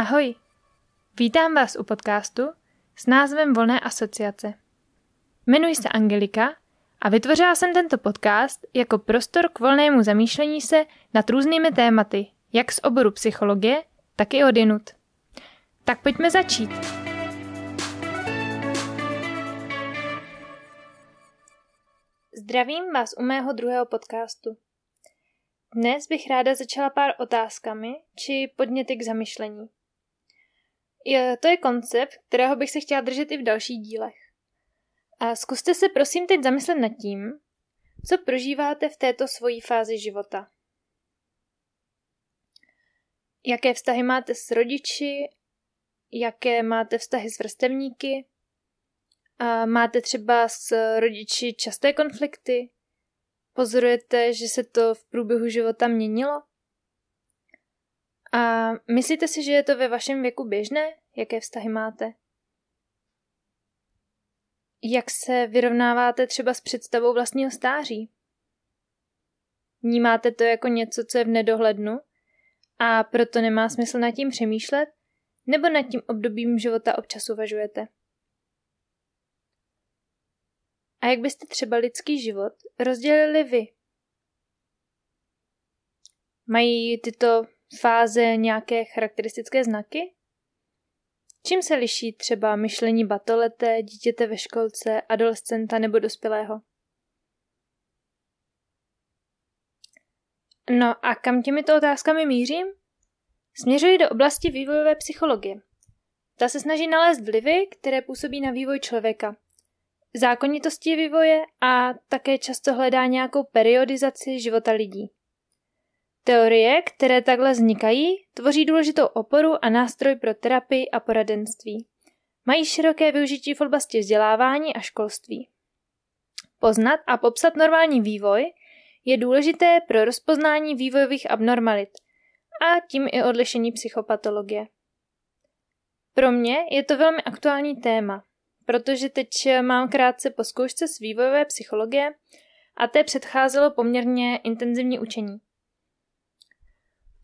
Ahoj! Vítám vás u podcastu s názvem Volné asociace. Jmenuji se Angelika a vytvořila jsem tento podcast jako prostor k volnému zamýšlení se nad různými tématy, jak z oboru psychologie, tak i odinut. Tak pojďme začít. Zdravím vás u mého druhého podcastu. Dnes bych ráda začala pár otázkami či podněty k zamyšlení. Je, to je koncept, kterého bych se chtěla držet i v dalších dílech. A zkuste se prosím teď zamyslet nad tím, co prožíváte v této svojí fázi života. Jaké vztahy máte s rodiči, jaké máte vztahy s vrstevníky, a máte třeba s rodiči časté konflikty, pozorujete, že se to v průběhu života měnilo? A myslíte si, že je to ve vašem věku běžné? Jaké vztahy máte? Jak se vyrovnáváte třeba s představou vlastního stáří? Vnímáte to jako něco, co je v nedohlednu a proto nemá smysl nad tím přemýšlet? Nebo nad tím obdobím života občas uvažujete? A jak byste třeba lidský život rozdělili vy? Mají tyto fáze nějaké charakteristické znaky? Čím se liší třeba myšlení batoleté, dítěte ve školce, adolescenta nebo dospělého? No a kam těmito otázkami mířím? Směřuji do oblasti vývojové psychologie. Ta se snaží nalézt vlivy, které působí na vývoj člověka, zákonitosti vývoje a také často hledá nějakou periodizaci života lidí. Teorie, které takhle vznikají, tvoří důležitou oporu a nástroj pro terapii a poradenství. Mají široké využití v oblasti vzdělávání a školství. Poznat a popsat normální vývoj je důležité pro rozpoznání vývojových abnormalit a tím i odlišení psychopatologie. Pro mě je to velmi aktuální téma, protože teď mám krátce po zkoušce z vývojové psychologie a té předcházelo poměrně intenzivní učení.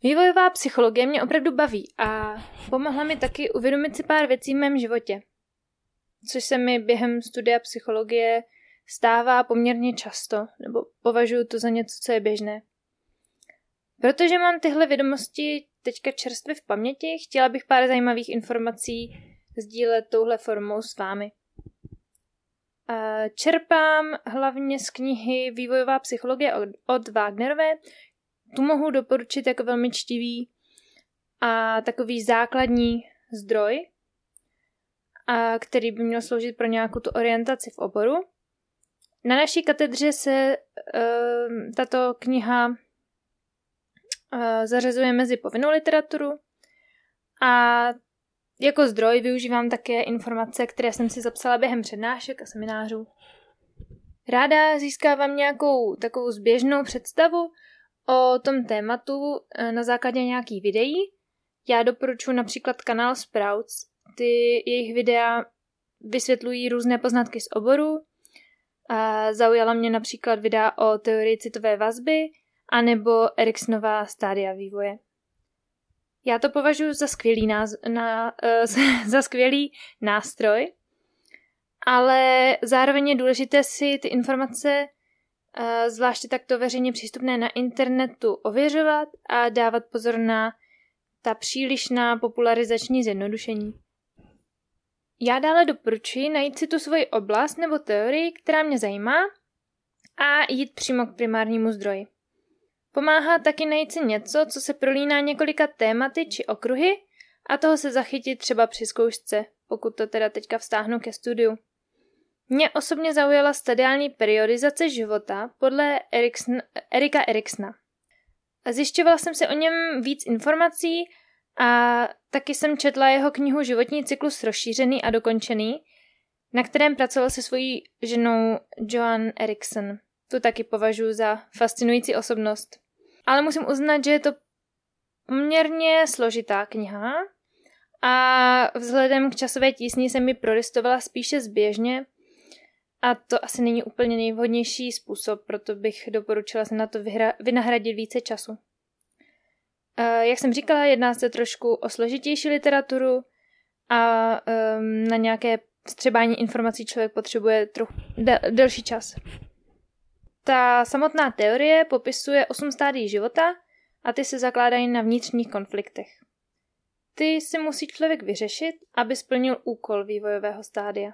Vývojová psychologie mě opravdu baví a pomohla mi taky uvědomit si pár věcí v mém životě, což se mi během studia psychologie stává poměrně často, nebo považuji to za něco, co je běžné. Protože mám tyhle vědomosti teďka čerstvě v paměti, chtěla bych pár zajímavých informací sdílet touhle formou s vámi. Čerpám hlavně z knihy Vývojová psychologie od Wagnerové. Tu mohu doporučit jako velmi čtivý a takový základní zdroj, a který by měl sloužit pro nějakou tu orientaci v oboru. Na naší katedře se uh, tato kniha uh, zařazuje mezi povinnou literaturu a jako zdroj využívám také informace, které jsem si zapsala během přednášek a seminářů. Ráda získávám nějakou takovou zběžnou představu o tom tématu eh, na základě nějakých videí. Já doporučuji například kanál Sprouts. Ty jejich videa vysvětlují různé poznatky z oboru. A zaujala mě například videa o teorii citové vazby anebo Eriksonova stádia vývoje. Já to považuji za skvělý, náz- na, uh, za skvělý nástroj, ale zároveň je důležité si ty informace, zvláště takto veřejně přístupné na internetu, ověřovat a dávat pozor na ta přílišná popularizační zjednodušení. Já dále doporučuji najít si tu svoji oblast nebo teorii, která mě zajímá a jít přímo k primárnímu zdroji. Pomáhá taky najít si něco, co se prolíná několika tématy či okruhy a toho se zachytit třeba při zkoušce, pokud to teda teďka vztáhnu ke studiu. Mě osobně zaujala stadiální periodizace života podle Eriksn, Erika Eriksna. Zjišťovala jsem si o něm víc informací a taky jsem četla jeho knihu Životní cyklus rozšířený a dokončený, na kterém pracoval se svojí ženou Joan Erikson. Tu taky považuji za fascinující osobnost. Ale musím uznat, že je to poměrně složitá kniha a vzhledem k časové tísni jsem mi prolistovala spíše zběžně a to asi není úplně nejvhodnější způsob, proto bych doporučila se na to vyhra- vynahradit více času. Eh, jak jsem říkala, jedná se trošku o složitější literaturu a um, na nějaké střebání informací člověk potřebuje trochu del- delší čas. Ta samotná teorie popisuje osm stádií života a ty se zakládají na vnitřních konfliktech. Ty si musí člověk vyřešit, aby splnil úkol vývojového stádia.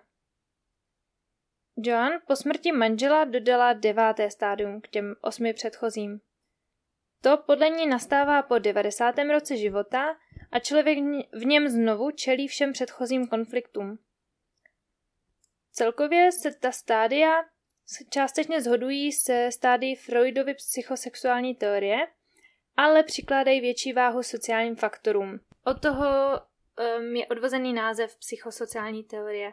Joan po smrti manžela dodala deváté stádium k těm osmi předchozím. To podle ní nastává po 90. roce života a člověk v něm znovu čelí všem předchozím konfliktům. Celkově se ta stádia částečně zhodují se stádii Freudovy psychosexuální teorie, ale přikládají větší váhu sociálním faktorům. Od toho um, je odvozený název psychosociální teorie.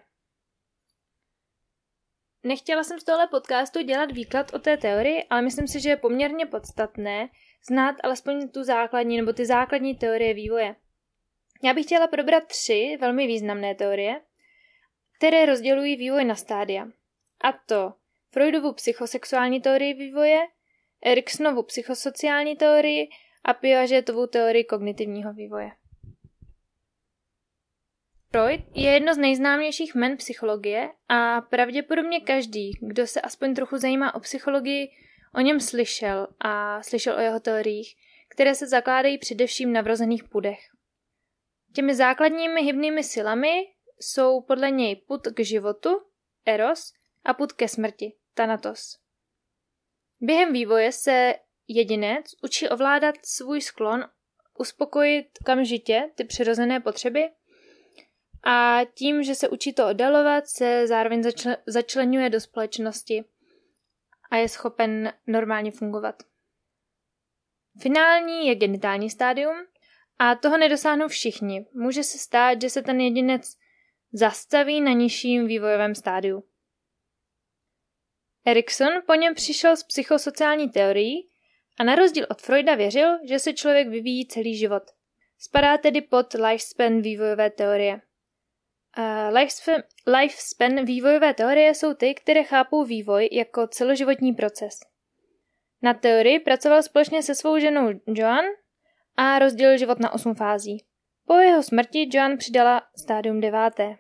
Nechtěla jsem z tohle podcastu dělat výklad o té teorii, ale myslím si, že je poměrně podstatné znát alespoň tu základní nebo ty základní teorie vývoje. Já bych chtěla probrat tři velmi významné teorie, které rozdělují vývoj na stádia. A to Freudovu psychosexuální teorii vývoje, Eriksonovu psychosociální teorii a Piagetovu teorii kognitivního vývoje. Freud je jedno z nejznámějších men psychologie a pravděpodobně každý, kdo se aspoň trochu zajímá o psychologii, o něm slyšel a slyšel o jeho teoriích, které se zakládají především na vrozených pudech. Těmi základními hybnými silami jsou podle něj put k životu, eros, a put ke smrti, thanatos. Během vývoje se jedinec učí ovládat svůj sklon, uspokojit kamžitě ty přirozené potřeby a tím, že se učí to oddalovat, se zároveň začl- začlenuje do společnosti a je schopen normálně fungovat. Finální je genitální stádium a toho nedosáhnou všichni. Může se stát, že se ten jedinec zastaví na nižším vývojovém stádiu. Erikson po něm přišel s psychosociální teorií a na rozdíl od Freuda věřil, že se člověk vyvíjí celý život. Spadá tedy pod lifespan vývojové teorie. Lifespan, lifespan vývojové teorie jsou ty, které chápou vývoj jako celoživotní proces. Na teorii pracoval společně se svou ženou Joan a rozdělil život na osm fází. Po jeho smrti Joan přidala stádium deváté.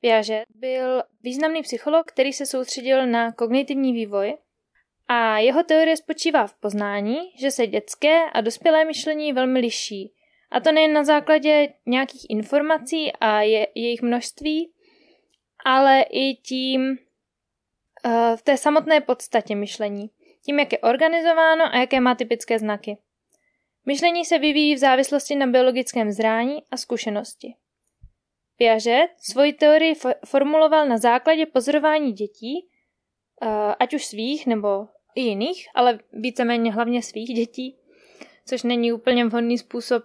Piaget byl významný psycholog, který se soustředil na kognitivní vývoj a jeho teorie spočívá v poznání, že se dětské a dospělé myšlení velmi liší. A to nejen na základě nějakých informací a je, jejich množství, ale i tím uh, v té samotné podstatě myšlení. Tím, jak je organizováno a jaké má typické znaky. Myšlení se vyvíjí v závislosti na biologickém zrání a zkušenosti. Piaget svoji teorii formuloval na základě pozorování dětí, ať už svých nebo i jiných, ale víceméně hlavně svých dětí, což není úplně vhodný způsob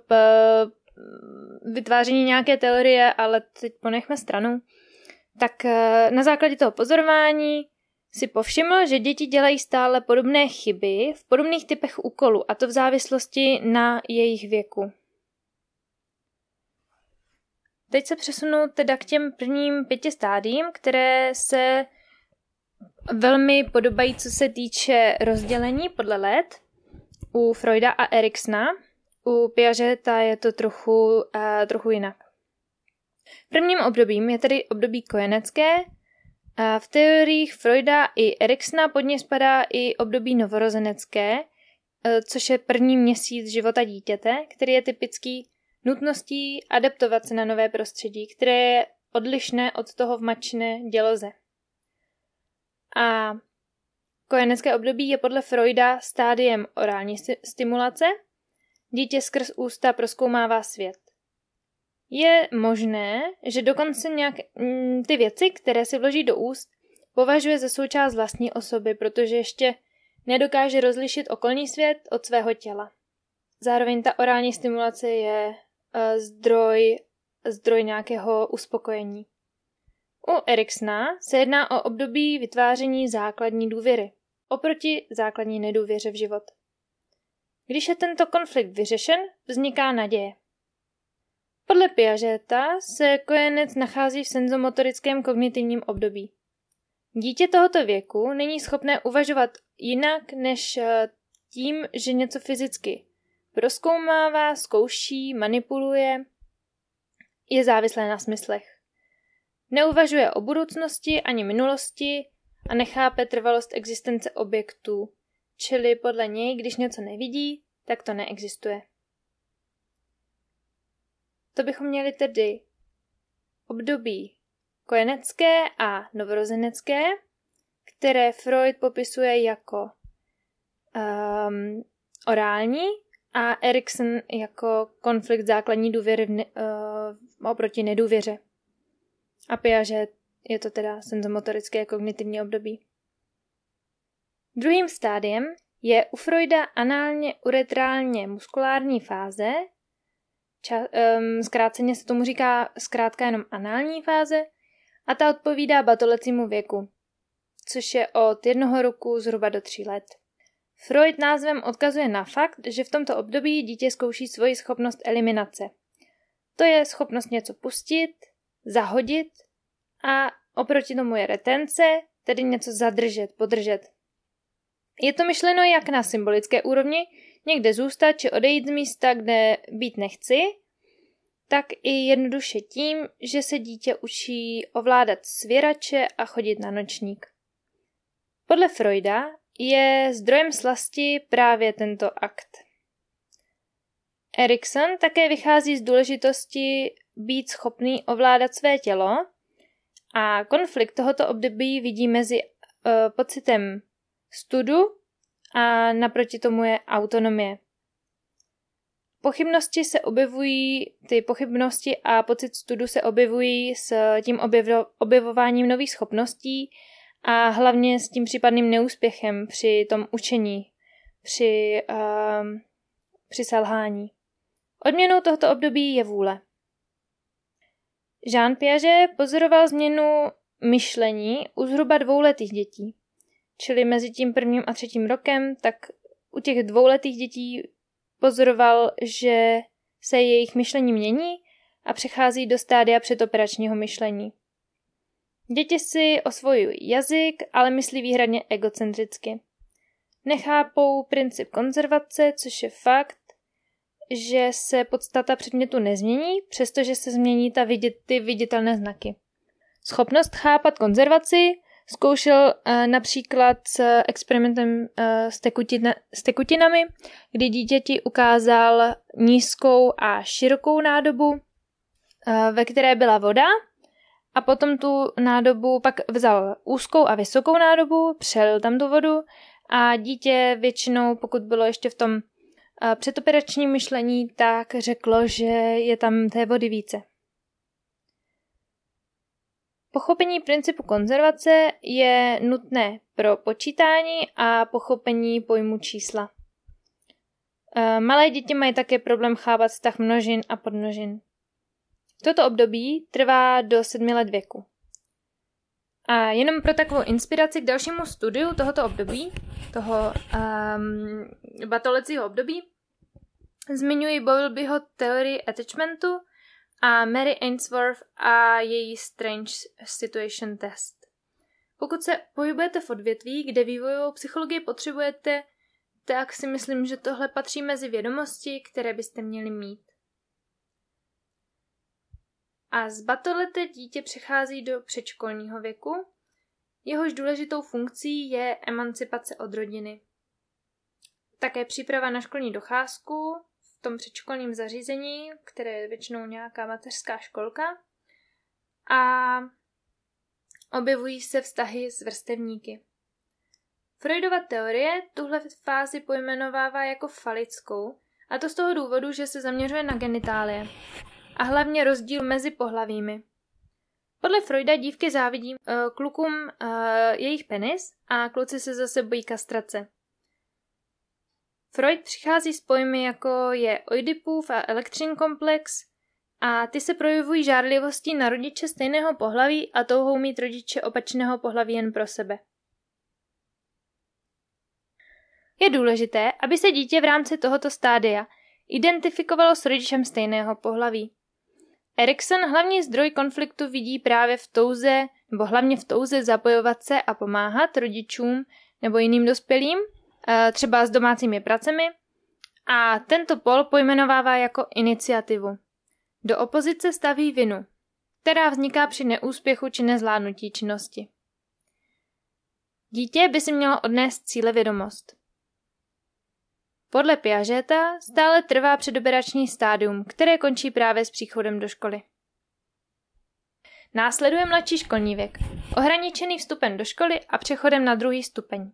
vytváření nějaké teorie, ale teď ponechme stranu. Tak na základě toho pozorování si povšiml, že děti dělají stále podobné chyby v podobných typech úkolů, a to v závislosti na jejich věku. Teď se přesunu teda k těm prvním pěti stádím, které se velmi podobají, co se týče rozdělení podle let. U Freuda a Eriksna, u Piageta je to trochu, uh, trochu jinak. Prvním obdobím je tedy období kojenecké. A v teoriích Freuda i Eriksna pod ně spadá i období novorozenecké, e, což je první měsíc života dítěte, který je typický nutností adaptovat se na nové prostředí, které je odlišné od toho v mačné děloze. A kojenecké období je podle Freuda stádiem orální stimulace. Dítě skrz ústa proskoumává svět. Je možné, že dokonce nějak mm, ty věci, které si vloží do úst, považuje za součást vlastní osoby, protože ještě nedokáže rozlišit okolní svět od svého těla. Zároveň ta orální stimulace je uh, zdroj, zdroj nějakého uspokojení. U Eriksna se jedná o období vytváření základní důvěry, oproti základní nedůvěře v život. Když je tento konflikt vyřešen, vzniká naděje. Podle Piageta se kojenec nachází v senzomotorickém kognitivním období. Dítě tohoto věku není schopné uvažovat jinak než eh, tím, že něco fyzicky proskoumává, zkouší, manipuluje, je závislé na smyslech. Neuvažuje o budoucnosti ani minulosti a nechápe trvalost existence objektů, čili podle něj, když něco nevidí, tak to neexistuje. To bychom měli tedy období kojenecké a novorozenecké, které Freud popisuje jako um, orální a Erikson jako konflikt základní důvěry v ne, uh, oproti nedůvěře. A Piaget je to teda senzomotorické kognitivní období. Druhým stádiem je u Freuda análně uretrálně muskulární fáze, ča, um, zkráceně se tomu říká zkrátka jenom anální fáze, a ta odpovídá batolecímu věku, což je od jednoho roku zhruba do tří let. Freud názvem odkazuje na fakt, že v tomto období dítě zkouší svoji schopnost eliminace. To je schopnost něco pustit, zahodit a oproti tomu je retence, tedy něco zadržet, podržet. Je to myšleno jak na symbolické úrovni, někde zůstat či odejít z místa, kde být nechci, tak i jednoduše tím, že se dítě učí ovládat svěrače a chodit na nočník. Podle Freuda je zdrojem slasti právě tento akt. Erikson také vychází z důležitosti být schopný ovládat své tělo a konflikt tohoto období vidí mezi uh, pocitem studu a naproti tomu je autonomie. Pochybnosti se objevují, ty pochybnosti a pocit studu se objevují s tím objevo, objevováním nových schopností a hlavně s tím případným neúspěchem při tom učení, při, uh, při selhání. Odměnou tohoto období je vůle. Jean Piaget pozoroval změnu myšlení u zhruba dvouletých dětí. Čili mezi tím prvním a třetím rokem, tak u těch dvouletých dětí pozoroval, že se jejich myšlení mění a přechází do stádia předoperačního myšlení. Děti si osvojují jazyk, ale myslí výhradně egocentricky. Nechápou princip konzervace, což je fakt, že se podstata předmětu nezmění, přestože se změní ta vidět, ty viditelné znaky. Schopnost chápat konzervaci zkoušel uh, například s experimentem uh, s, tekutina, s tekutinami, kdy dítěti ukázal nízkou a širokou nádobu, ve které byla voda a potom tu nádobu pak vzal úzkou a vysokou nádobu, přelil tam tu vodu a dítě většinou, pokud bylo ještě v tom předoperačním myšlení, tak řeklo, že je tam té vody více. Pochopení principu konzervace je nutné pro počítání a pochopení pojmu čísla. Malé děti mají také problém chápat vztah množin a podmnožin. Toto období trvá do sedmi let věku. A jenom pro takovou inspiraci k dalšímu studiu tohoto období, toho um, batolecího období, zmiňuji Bowlbyho teorii attachmentu a Mary Ainsworth a její Strange Situation Test. Pokud se pohybujete v odvětví, kde vývojovou psychologii potřebujete, tak si myslím, že tohle patří mezi vědomosti, které byste měli mít. A z batolete dítě přechází do předškolního věku, jehož důležitou funkcí je emancipace od rodiny. Také příprava na školní docházku v tom předškolním zařízení, které je většinou nějaká mateřská školka. A objevují se vztahy s vrstevníky. Freudova teorie tuhle fázi pojmenovává jako falickou, a to z toho důvodu, že se zaměřuje na genitálie a hlavně rozdíl mezi pohlavími. Podle Freuda dívky závidí uh, klukům uh, jejich penis a kluci se zase bojí kastrace. Freud přichází s pojmy jako je Oedipův a elektřin komplex a ty se projevují žárlivostí na rodiče stejného pohlaví a touhou mít rodiče opačného pohlaví jen pro sebe. Je důležité, aby se dítě v rámci tohoto stádia identifikovalo s rodičem stejného pohlaví. Erikson hlavní zdroj konfliktu vidí právě v touze, nebo hlavně v touze zapojovat se a pomáhat rodičům nebo jiným dospělým eh, třeba s domácími pracemi, a tento pol pojmenovává jako iniciativu. Do opozice staví vinu, která vzniká při neúspěchu či nezvládnutí činnosti. Dítě by si mělo odnést cíle vědomost. Podle Piageta stále trvá předoberační stádium, které končí právě s příchodem do školy. Následuje mladší školní věk, ohraničený vstupem do školy a přechodem na druhý stupeň.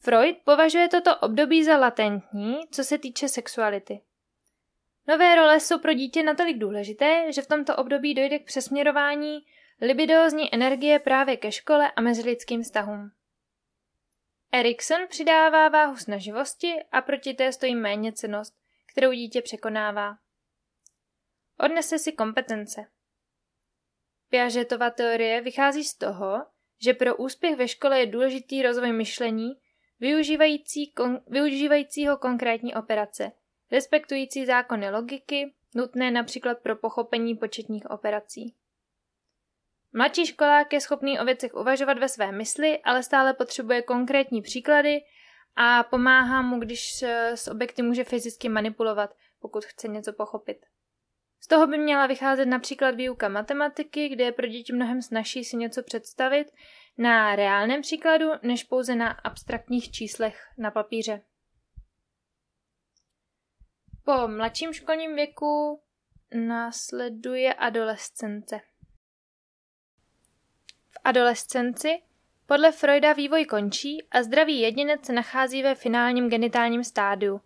Freud považuje toto období za latentní, co se týče sexuality. Nové role jsou pro dítě natolik důležité, že v tomto období dojde k přesměrování libidózní energie právě ke škole a mezilidským vztahům. Erikson přidává váhu snaživosti a proti té stojí méně cenost, kterou dítě překonává. Odnese si kompetence. Piagetova teorie vychází z toho, že pro úspěch ve škole je důležitý rozvoj myšlení, využívající kon, využívajícího konkrétní operace, respektující zákony logiky, nutné například pro pochopení početních operací. Mladší školák je schopný o věcech uvažovat ve své mysli, ale stále potřebuje konkrétní příklady a pomáhá mu, když s objekty může fyzicky manipulovat, pokud chce něco pochopit. Z toho by měla vycházet například výuka matematiky, kde je pro děti mnohem snažší si něco představit na reálném příkladu, než pouze na abstraktních číslech na papíře. Po mladším školním věku následuje adolescence. Adolescenci podle Freuda vývoj končí a zdravý jedinec se nachází ve finálním genitálním stádiu.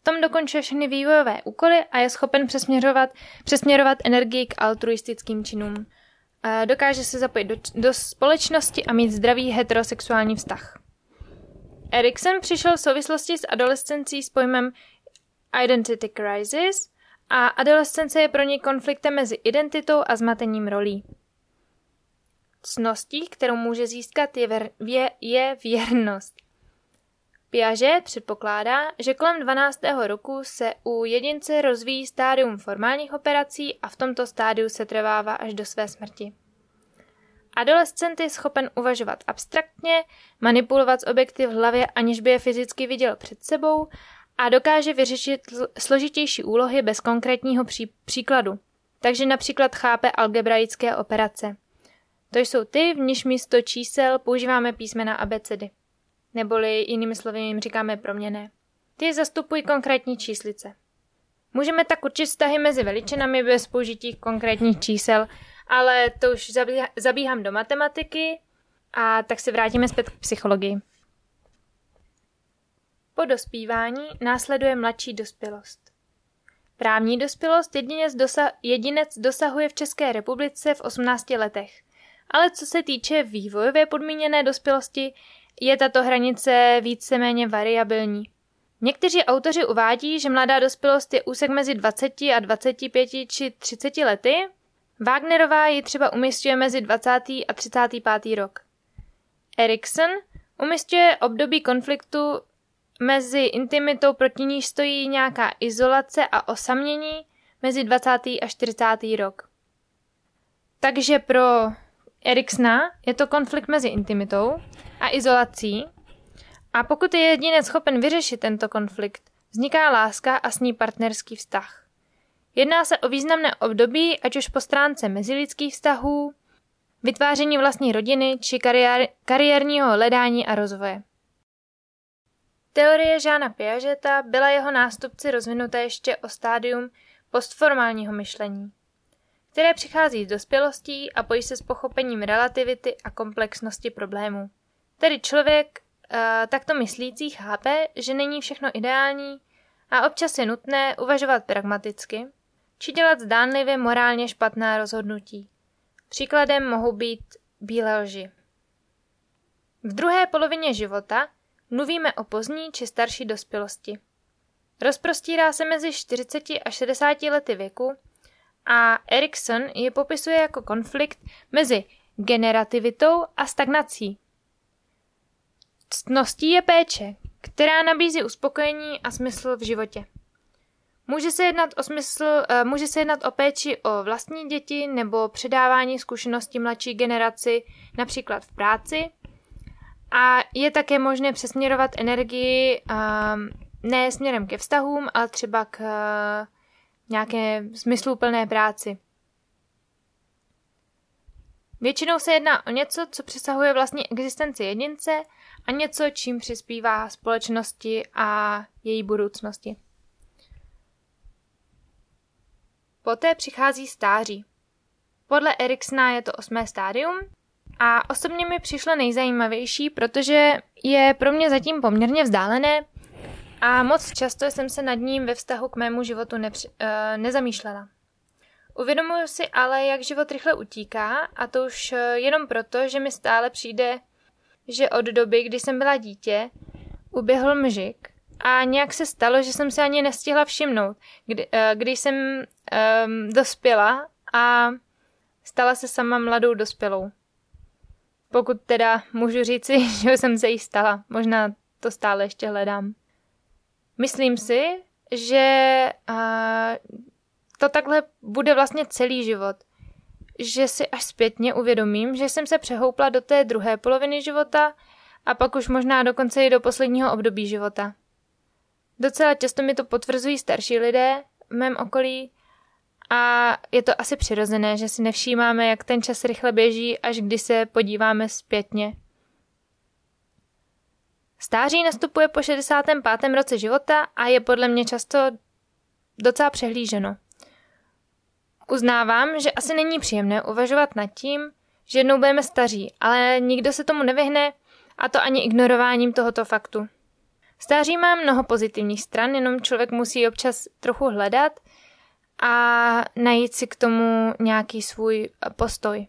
V tom dokončuje všechny vývojové úkoly a je schopen přesměrovat, přesměrovat energii k altruistickým činům. Dokáže se zapojit do, do společnosti a mít zdravý heterosexuální vztah. Erikson přišel v souvislosti s adolescencí s pojmem identity crisis a adolescence je pro něj konfliktem mezi identitou a zmatením rolí. Cností, kterou může získat, je, ver, je, je věrnost. Piaget předpokládá, že kolem 12. roku se u jedince rozvíjí stádium formálních operací a v tomto stádiu se trvává až do své smrti. Adolescent je schopen uvažovat abstraktně, manipulovat s objekty v hlavě, aniž by je fyzicky viděl před sebou a dokáže vyřešit složitější úlohy bez konkrétního pří- příkladu. Takže například chápe algebraické operace. To jsou ty, v níž místo čísel používáme písmena abecedy. Neboli jinými slovy jim říkáme proměné. Ty zastupují konkrétní číslice. Můžeme tak určit vztahy mezi veličinami bez použití konkrétních čísel, ale to už zabíhám do matematiky a tak se vrátíme zpět k psychologii. Po dospívání následuje mladší dospělost. Právní dospělost jedinec, dosa- jedinec dosahuje v České republice v 18 letech, ale co se týče vývojově podmíněné dospělosti, je tato hranice víceméně variabilní. Někteří autoři uvádí, že mladá dospělost je úsek mezi 20 a 25 či 30 lety. Wagnerová ji třeba umistuje mezi 20. a 35. rok. Erikson umistuje období konfliktu mezi intimitou, proti níž stojí nějaká izolace a osamění mezi 20. a 40. rok. Takže pro Eriksna je to konflikt mezi intimitou a izolací a pokud je jedinec schopen vyřešit tento konflikt, vzniká láska a s ní partnerský vztah. Jedná se o významné období, ať už po stránce mezilidských vztahů, vytváření vlastní rodiny či kariér, kariérního hledání a rozvoje. Teorie Žána Piageta byla jeho nástupci rozvinuta ještě o stádium postformálního myšlení, které přichází z dospělostí a pojí se s pochopením relativity a komplexnosti problémů. Tedy člověk uh, takto myslící chápe, že není všechno ideální a občas je nutné uvažovat pragmaticky či dělat zdánlivě morálně špatná rozhodnutí. Příkladem mohou být bílé lži. V druhé polovině života Mluvíme o pozdní či starší dospělosti. Rozprostírá se mezi 40 a 60 lety věku a Erikson ji popisuje jako konflikt mezi generativitou a stagnací. Ctností je péče, která nabízí uspokojení a smysl v životě. Může se jednat o smysl, uh, může se jednat o péči o vlastní děti nebo předávání zkušeností mladší generaci, například v práci, A je také možné přesměrovat energii um, ne směrem ke vztahům, ale třeba k uh, nějaké smysluplné práci. Většinou se jedná o něco, co přesahuje vlastní existenci jedince a něco, čím přispívá společnosti a její budoucnosti. Poté přichází stáří. Podle Eriksona je to osmé stádium a osobně mi přišlo nejzajímavější, protože je pro mě zatím poměrně vzdálené a moc často jsem se nad ním ve vztahu k mému životu nepři- uh, nezamýšlela. Uvědomuji si ale, jak život rychle utíká a to už eh, jenom proto, že mi stále přijde, že od doby, kdy jsem byla dítě, uběhl mžik a nějak se stalo, že jsem se ani nestihla všimnout, kdy, uh, když jsem um, dospěla a stala se sama mladou dospělou. Pokud teda můžu říci, že jsem se jí stala. Možná to stále ještě hledám. Myslím si, že uh, to takhle bude vlastně celý život. Že si až zpětně uvědomím, že jsem se přehoupla do té druhé poloviny života a pak už možná dokonce i do posledního období života. Docela často mi to potvrzují starší lidé v mém okolí a je to asi přirozené, že si nevšímáme, jak ten čas rychle běží, až když se podíváme zpětně. Stáří nastupuje po 65. roce života a je podle mě často docela přehlíženo. Uznávám, že asi není příjemné uvažovat nad tím, že jednou budeme staří, ale nikdo se tomu nevyhne a to ani ignorováním tohoto faktu. Stáří má mnoho pozitivních stran, jenom člověk musí občas trochu hledat a najít si k tomu nějaký svůj postoj.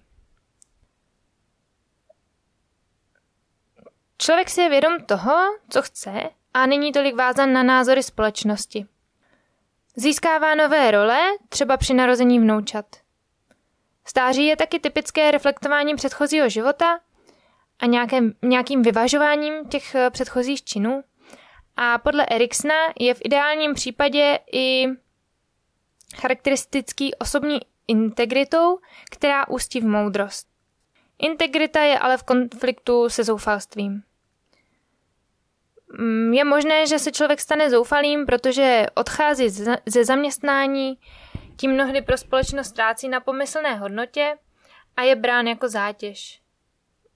Člověk si je vědom toho, co chce a není tolik vázan na názory společnosti. Získává nové role, třeba při narození vnoučat. Stáří je taky typické reflektování předchozího života a nějakým, nějakým vyvažováním těch eh, předchozích činů. A podle Eriksna je v ideálním případě i charakteristický osobní integritou, která ústí v moudrost. Integrita je ale v konfliktu se zoufalstvím. Mm, je možné, že se člověk stane zoufalým, protože odchází ze zaměstnání, tím mnohdy pro společnost ztrácí na pomyslné hodnotě a je brán jako zátěž.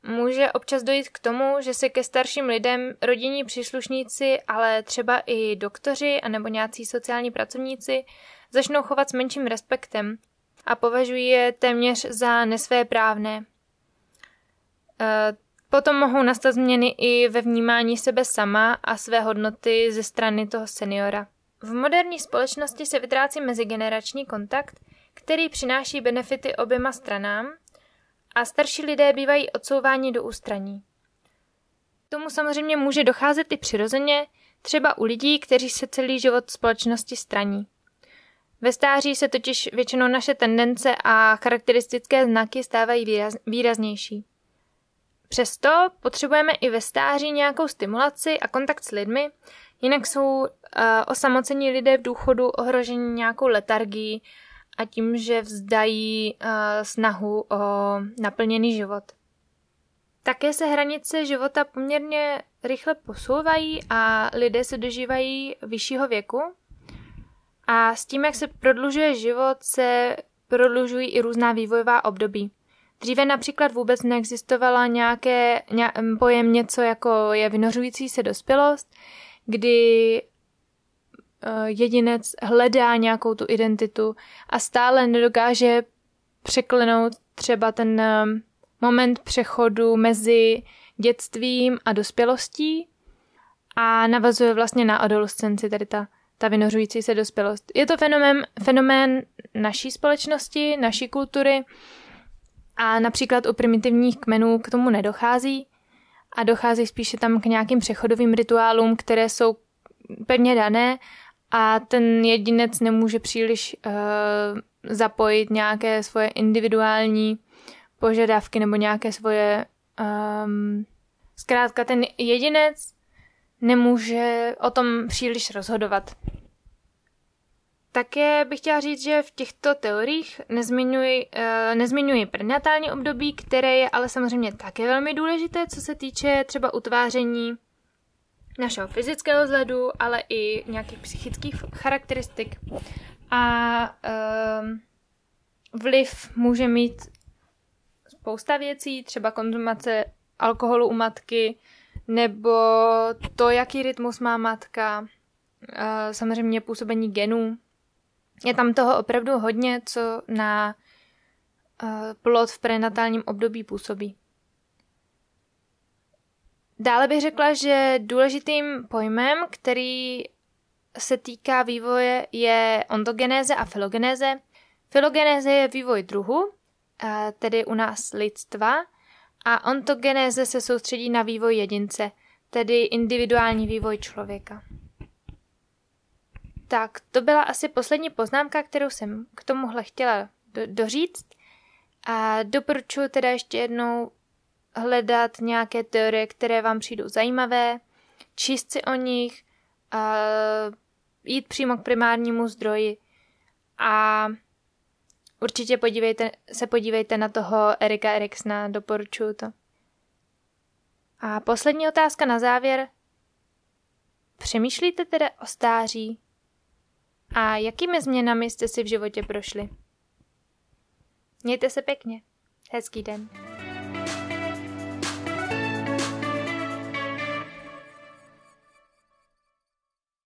Může občas dojít k tomu, že se ke starším lidem rodinní příslušníci, ale třeba i doktoři anebo nějací sociální pracovníci začnou chovat s menším respektem a považují je téměř za nesvéprávné. Potom mohou nastat změny i ve vnímání sebe sama a své hodnoty ze strany toho seniora. V moderní společnosti se vytrácí mezigenerační kontakt, který přináší benefity oběma stranám a starší lidé bývají odsouváni do ústraní. Tomu samozřejmě může docházet i přirozeně, třeba u lidí, kteří se celý život společnosti straní. Ve stáří se totiž většinou naše tendence a charakteristické znaky stávají výraz, výraznější. Přesto potřebujeme i ve stáří nějakou stimulaci a kontakt s lidmi, jinak jsou uh, osamocení lidé v důchodu ohroženi nějakou letargií a tím, že vzdají uh, snahu o naplněný život. Také se hranice života poměrně rychle posouvají a lidé se dožívají vyššího věku. A s tím, jak se prodlužuje život, se prodlužují i různá vývojová období. Dříve například vůbec neexistovala nějaké ně, pojem něco jako je vynořující se dospělost, kdy uh, jedinec hledá nějakou tu identitu a stále nedokáže překlenout třeba ten uh, moment přechodu mezi dětstvím a dospělostí a navazuje vlastně na adolescenci, tedy ta, ta vynořující se dospělost. Je to fenomén, fenomén naší společnosti, naší kultury, a například u primitivních kmenů k tomu nedochází a dochází spíše tam k nějakým přechodovým rituálům, které jsou pevně dané a ten jedinec nemůže příliš uh, zapojit nějaké svoje individuální požadavky nebo nějaké svoje... Um, zkrátka ten jedinec nemůže o tom příliš rozhodovat. Také bych chtěla říct, že v těchto teoriích nezmiňuji, uh, nezmiňuji prenatální období, které je ale samozřejmě také velmi důležité, co se týče třeba utváření našeho fyzického vzhledu, ale i nějakých psychických charakteristik. A uh, vliv může mít spousta věcí, třeba konzumace alkoholu u matky, nebo to, jaký rytmus má matka, samozřejmě působení genů. Je tam toho opravdu hodně, co na plod v prenatálním období působí. Dále bych řekla, že důležitým pojmem, který se týká vývoje, je ontogenéze a filogenéze. Filogenéze je vývoj druhu, tedy u nás lidstva, a ontogenéze se soustředí na vývoj jedince, tedy individuální vývoj člověka. Tak, to byla asi poslední poznámka, kterou jsem k tomuhle chtěla do, doříct. A doporučuji teda ještě jednou hledat nějaké teorie, které vám přijdou zajímavé, číst si o nich, a jít přímo k primárnímu zdroji a určitě podívejte, se podívejte na toho Erika Eriksna, doporučuju to. A poslední otázka na závěr. Přemýšlíte teda o stáří? A jakými změnami jste si v životě prošli? Mějte se pěkně. Hezký den.